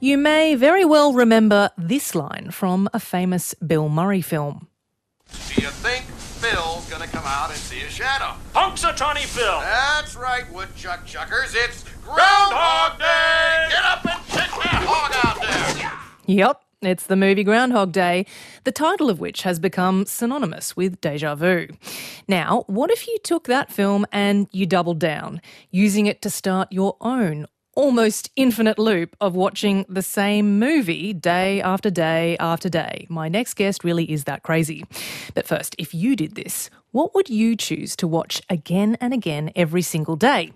You may very well remember this line from a famous Bill Murray film. Do you think Phil's gonna come out and see a shadow? Punxsutawney Phil. That's right, woodchuck chuckers. It's Groundhog Day! Get up and check that hog out there! Yep, it's the movie Groundhog Day, the title of which has become synonymous with deja vu. Now, what if you took that film and you doubled down, using it to start your own almost infinite loop of watching the same movie day after day after day. My next guest really is that crazy. But first, if you did this, what would you choose to watch again and again every single day?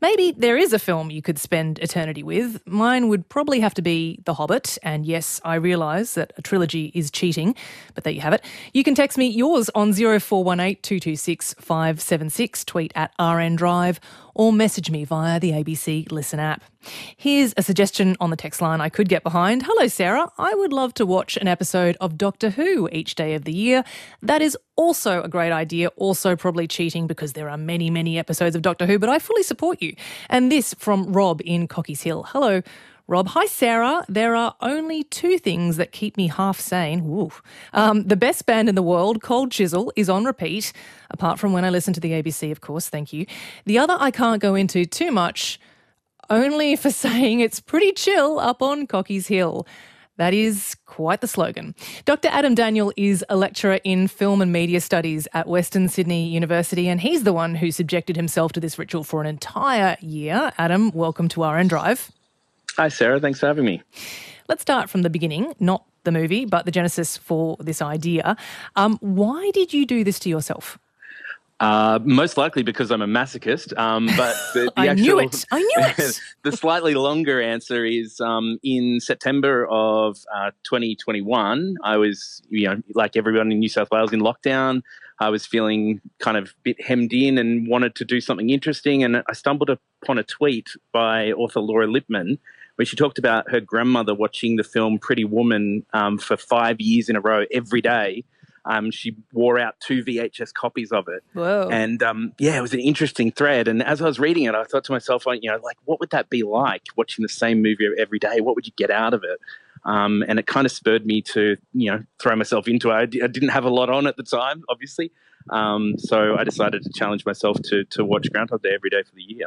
Maybe there is a film you could spend eternity with. Mine would probably have to be The Hobbit, and yes, I realise that a trilogy is cheating, but there you have it. You can text me yours on 0418 226 576, tweet at RN Drive, or message me via the ABC Listen app. Here's a suggestion on the text line I could get behind. Hello, Sarah. I would love to watch an episode of Doctor Who each day of the year. That is also a great idea, also probably cheating because there are many, many episodes of Doctor Who, but I fully support you. And this from Rob in Cockies Hill. Hello. Rob, hi Sarah. There are only two things that keep me half sane. Um, the best band in the world, Cold Chisel, is on repeat, apart from when I listen to the ABC, of course, thank you. The other I can't go into too much, only for saying it's pretty chill up on Cockies Hill. That is quite the slogan. Dr. Adam Daniel is a lecturer in film and media studies at Western Sydney University, and he's the one who subjected himself to this ritual for an entire year. Adam, welcome to RN Drive. Hi, Sarah. Thanks for having me. Let's start from the beginning, not the movie, but the genesis for this idea. Um, why did you do this to yourself? Uh, most likely because I'm a masochist. Um, but the, the I actual, knew it. I knew it. the slightly longer answer is um, in September of uh, 2021. I was, you know, like everyone in New South Wales in lockdown. I was feeling kind of a bit hemmed in and wanted to do something interesting. And I stumbled upon a tweet by author Laura Lippman where she talked about her grandmother watching the film Pretty Woman um, for five years in a row every day. Um, she wore out two VHS copies of it. Whoa. And um, yeah, it was an interesting thread. And as I was reading it, I thought to myself, you know, like, what would that be like watching the same movie every day? What would you get out of it? Um, and it kind of spurred me to, you know, throw myself into it. I d- I didn't have a lot on at the time, obviously. Um, so I decided to challenge myself to, to watch Groundhog Day every day for the year.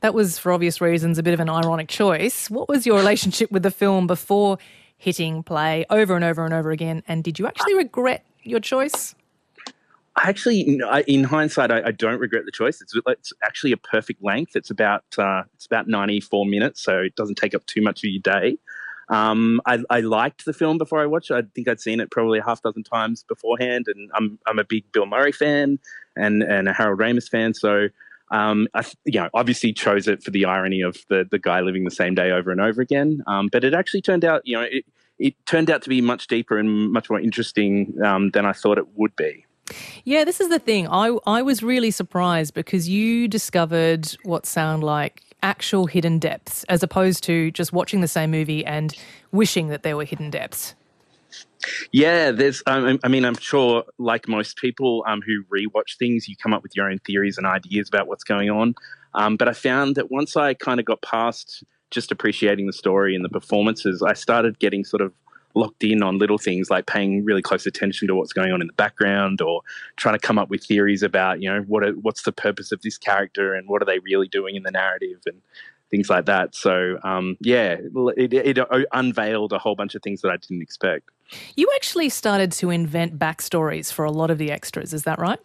That was, for obvious reasons, a bit of an ironic choice. What was your relationship with the film before hitting play over and over and over again? And did you actually regret your choice? I actually, in hindsight, I, I, don't regret the choice. It's, it's, actually a perfect length. It's about uh, it's about ninety four minutes, so it doesn't take up too much of your day. Um, I, I, liked the film before I watched it. I think I'd seen it probably a half dozen times beforehand, and I'm I'm a big Bill Murray fan and and a Harold Ramis fan. So um, I you know obviously chose it for the irony of the the guy living the same day over and over again. Um, but it actually turned out you know it it turned out to be much deeper and much more interesting um, than I thought it would be. Yeah, this is the thing. I I was really surprised because you discovered what sound like actual hidden depths as opposed to just watching the same movie and wishing that there were hidden depths. Yeah, there's. Um, I mean, I'm sure, like most people um, who rewatch things, you come up with your own theories and ideas about what's going on. Um, but I found that once I kind of got past just appreciating the story and the performances, I started getting sort of locked in on little things like paying really close attention to what's going on in the background or trying to come up with theories about you know what are, what's the purpose of this character and what are they really doing in the narrative and things like that. So um, yeah it, it, it unveiled a whole bunch of things that i didn't expect. You actually started to invent backstories for a lot of the extras is that right?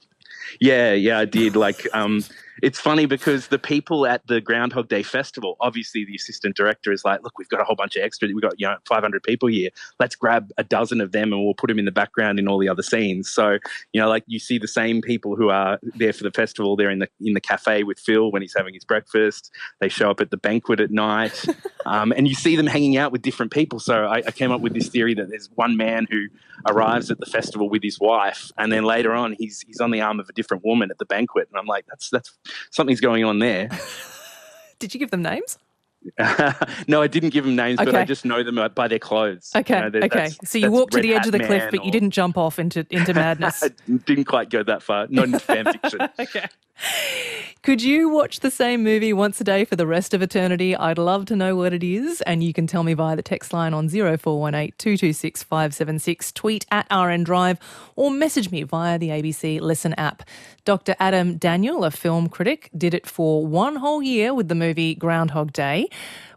Yeah, yeah, I did. Like, um, it's funny because the people at the Groundhog Day festival, obviously, the assistant director is like, "Look, we've got a whole bunch of extras. We've got you know 500 people here. Let's grab a dozen of them and we'll put them in the background in all the other scenes." So, you know, like you see the same people who are there for the festival. They're in the in the cafe with Phil when he's having his breakfast. They show up at the banquet at night, um, and you see them hanging out with different people. So, I, I came up with this theory that there's one man who arrives at the festival with his wife, and then later on, he's he's on the arm of a different woman at the banquet, and I'm like, that's that's something's going on there. Did you give them names? no, I didn't give them names, okay. but I just know them by their clothes. Okay, you know, okay. So you walked to the edge of the cliff, but you didn't jump off into into madness. didn't quite go that far. Not into fan fiction. okay. Could you watch the same movie once a day for the rest of eternity? I'd love to know what it is. And you can tell me via the text line on 0418 226 576, tweet at RN Drive, or message me via the ABC Listen app. Dr. Adam Daniel, a film critic, did it for one whole year with the movie Groundhog Day.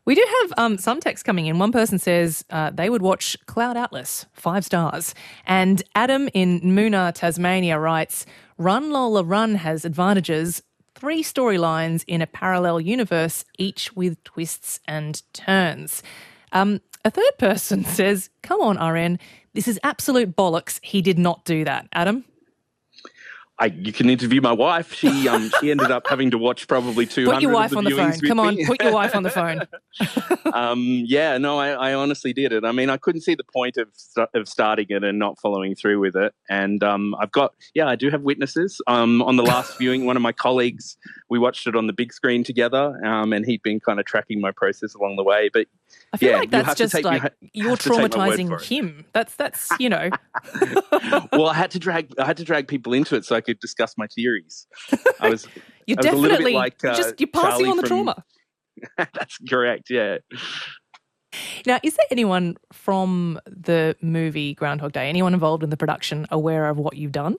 We do have um, some text coming in. One person says uh, they would watch Cloud Atlas, five stars. And Adam in Moonah, Tasmania writes Run Lola Run has advantages three storylines in a parallel universe, each with twists and turns. Um, a third person says, Come on, RN, this is absolute bollocks. He did not do that. Adam? I, you can interview my wife. She um, she ended up having to watch probably two hundred. Put your wife on the phone. Come on, put your wife on the phone. um, yeah, no, I, I, honestly did it. I mean, I couldn't see the point of of starting it and not following through with it. And um, I've got, yeah, I do have witnesses. Um, on the last viewing, one of my colleagues, we watched it on the big screen together, um, and he'd been kind of tracking my process along the way. But I feel yeah, like that's just take, like you you're traumatizing him. That's that's you know. well, I had to drag I had to drag people into it so I could discuss my theories. I was you was definitely like, uh, just you're passing Charlie on the from- trauma. That's correct. Yeah. Now, is there anyone from the movie Groundhog Day, anyone involved in the production, aware of what you've done?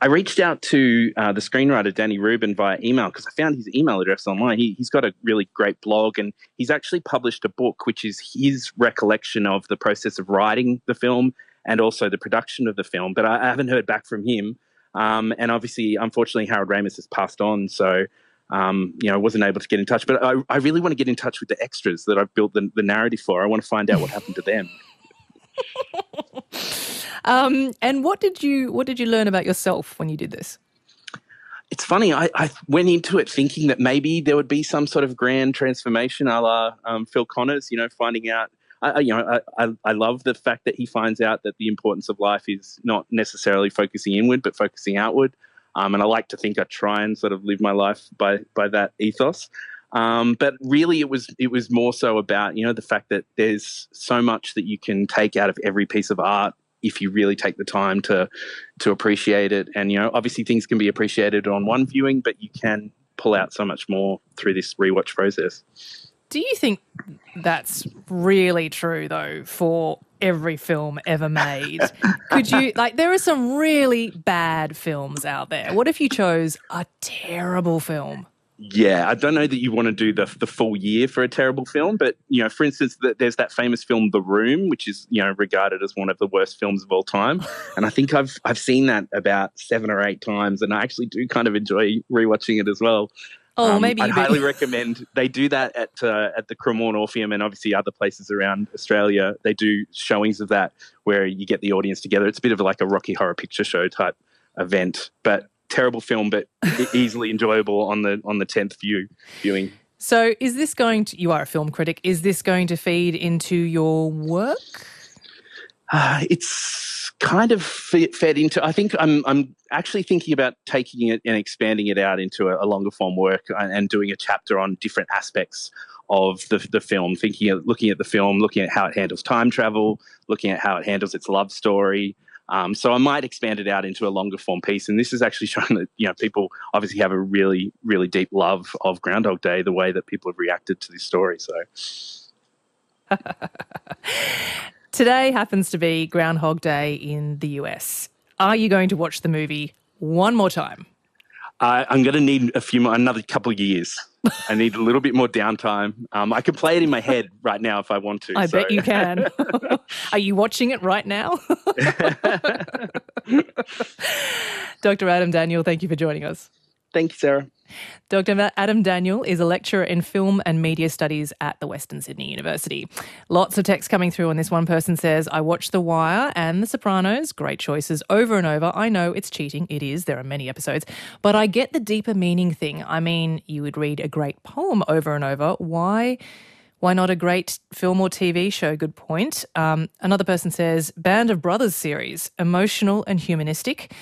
I reached out to uh, the screenwriter Danny Rubin via email because I found his email address online. He, he's got a really great blog and he's actually published a book which is his recollection of the process of writing the film and also the production of the film. But I, I haven't heard back from him. Um, and obviously, unfortunately, Harold Ramis has passed on. So, um, you know, I wasn't able to get in touch. But I, I really want to get in touch with the extras that I've built the, the narrative for. I want to find out what happened to them. Um, and what did you what did you learn about yourself when you did this? it's funny. I, I went into it thinking that maybe there would be some sort of grand transformation, a la um, Phil Connors. You know, finding out. I, you know, I, I, I love the fact that he finds out that the importance of life is not necessarily focusing inward, but focusing outward. Um, and I like to think I try and sort of live my life by by that ethos. Um, but really, it was it was more so about you know the fact that there's so much that you can take out of every piece of art if you really take the time to to appreciate it. And you know, obviously things can be appreciated on one viewing, but you can pull out so much more through this rewatch process. Do you think that's really true though for every film ever made? Could you like there are some really bad films out there. What if you chose a terrible film? Yeah, I don't know that you want to do the the full year for a terrible film, but you know, for instance, th- there's that famous film The Room, which is you know regarded as one of the worst films of all time, and I think I've I've seen that about seven or eight times, and I actually do kind of enjoy rewatching it as well. Oh, Um, maybe I'd you highly recommend. They do that at uh, at the Cremorne Orpheum and obviously other places around Australia. They do showings of that where you get the audience together. It's a bit of like a Rocky Horror Picture Show type event, but terrible film, but easily enjoyable on the on the tenth view viewing. So, is this going to? You are a film critic. Is this going to feed into your work? Uh, it's kind of fed into. I think I'm I'm actually thinking about taking it and expanding it out into a, a longer form work and, and doing a chapter on different aspects of the the film. Thinking of looking at the film, looking at how it handles time travel, looking at how it handles its love story. Um, so I might expand it out into a longer form piece, and this is actually showing that you know people obviously have a really really deep love of Groundhog Day, the way that people have reacted to this story. So. Today happens to be Groundhog Day in the US. Are you going to watch the movie one more time? I, I'm going to need a few more, another couple of years. I need a little bit more downtime. Um, I can play it in my head right now if I want to. I so- bet you can. Are you watching it right now? Dr. Adam Daniel, thank you for joining us. Thank you, Sarah. Dr. Adam Daniel is a lecturer in film and media studies at the Western Sydney University. Lots of text coming through, and this one person says, I watched The Wire and The Sopranos, great choices over and over. I know it's cheating, it is, there are many episodes, but I get the deeper meaning thing. I mean, you would read a great poem over and over. Why? Why not a great film or TV show? Good point. Um, another person says, Band of Brothers series, emotional and humanistic.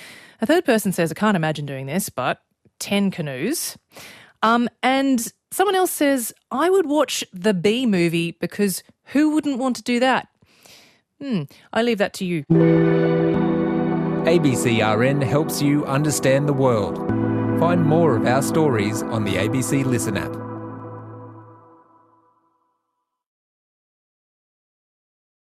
A third person says, I can't imagine doing this, but 10 canoes. Um, and someone else says, I would watch the B movie because who wouldn't want to do that? Hmm, I leave that to you. ABCRN helps you understand the world. Find more of our stories on the ABC Listen app.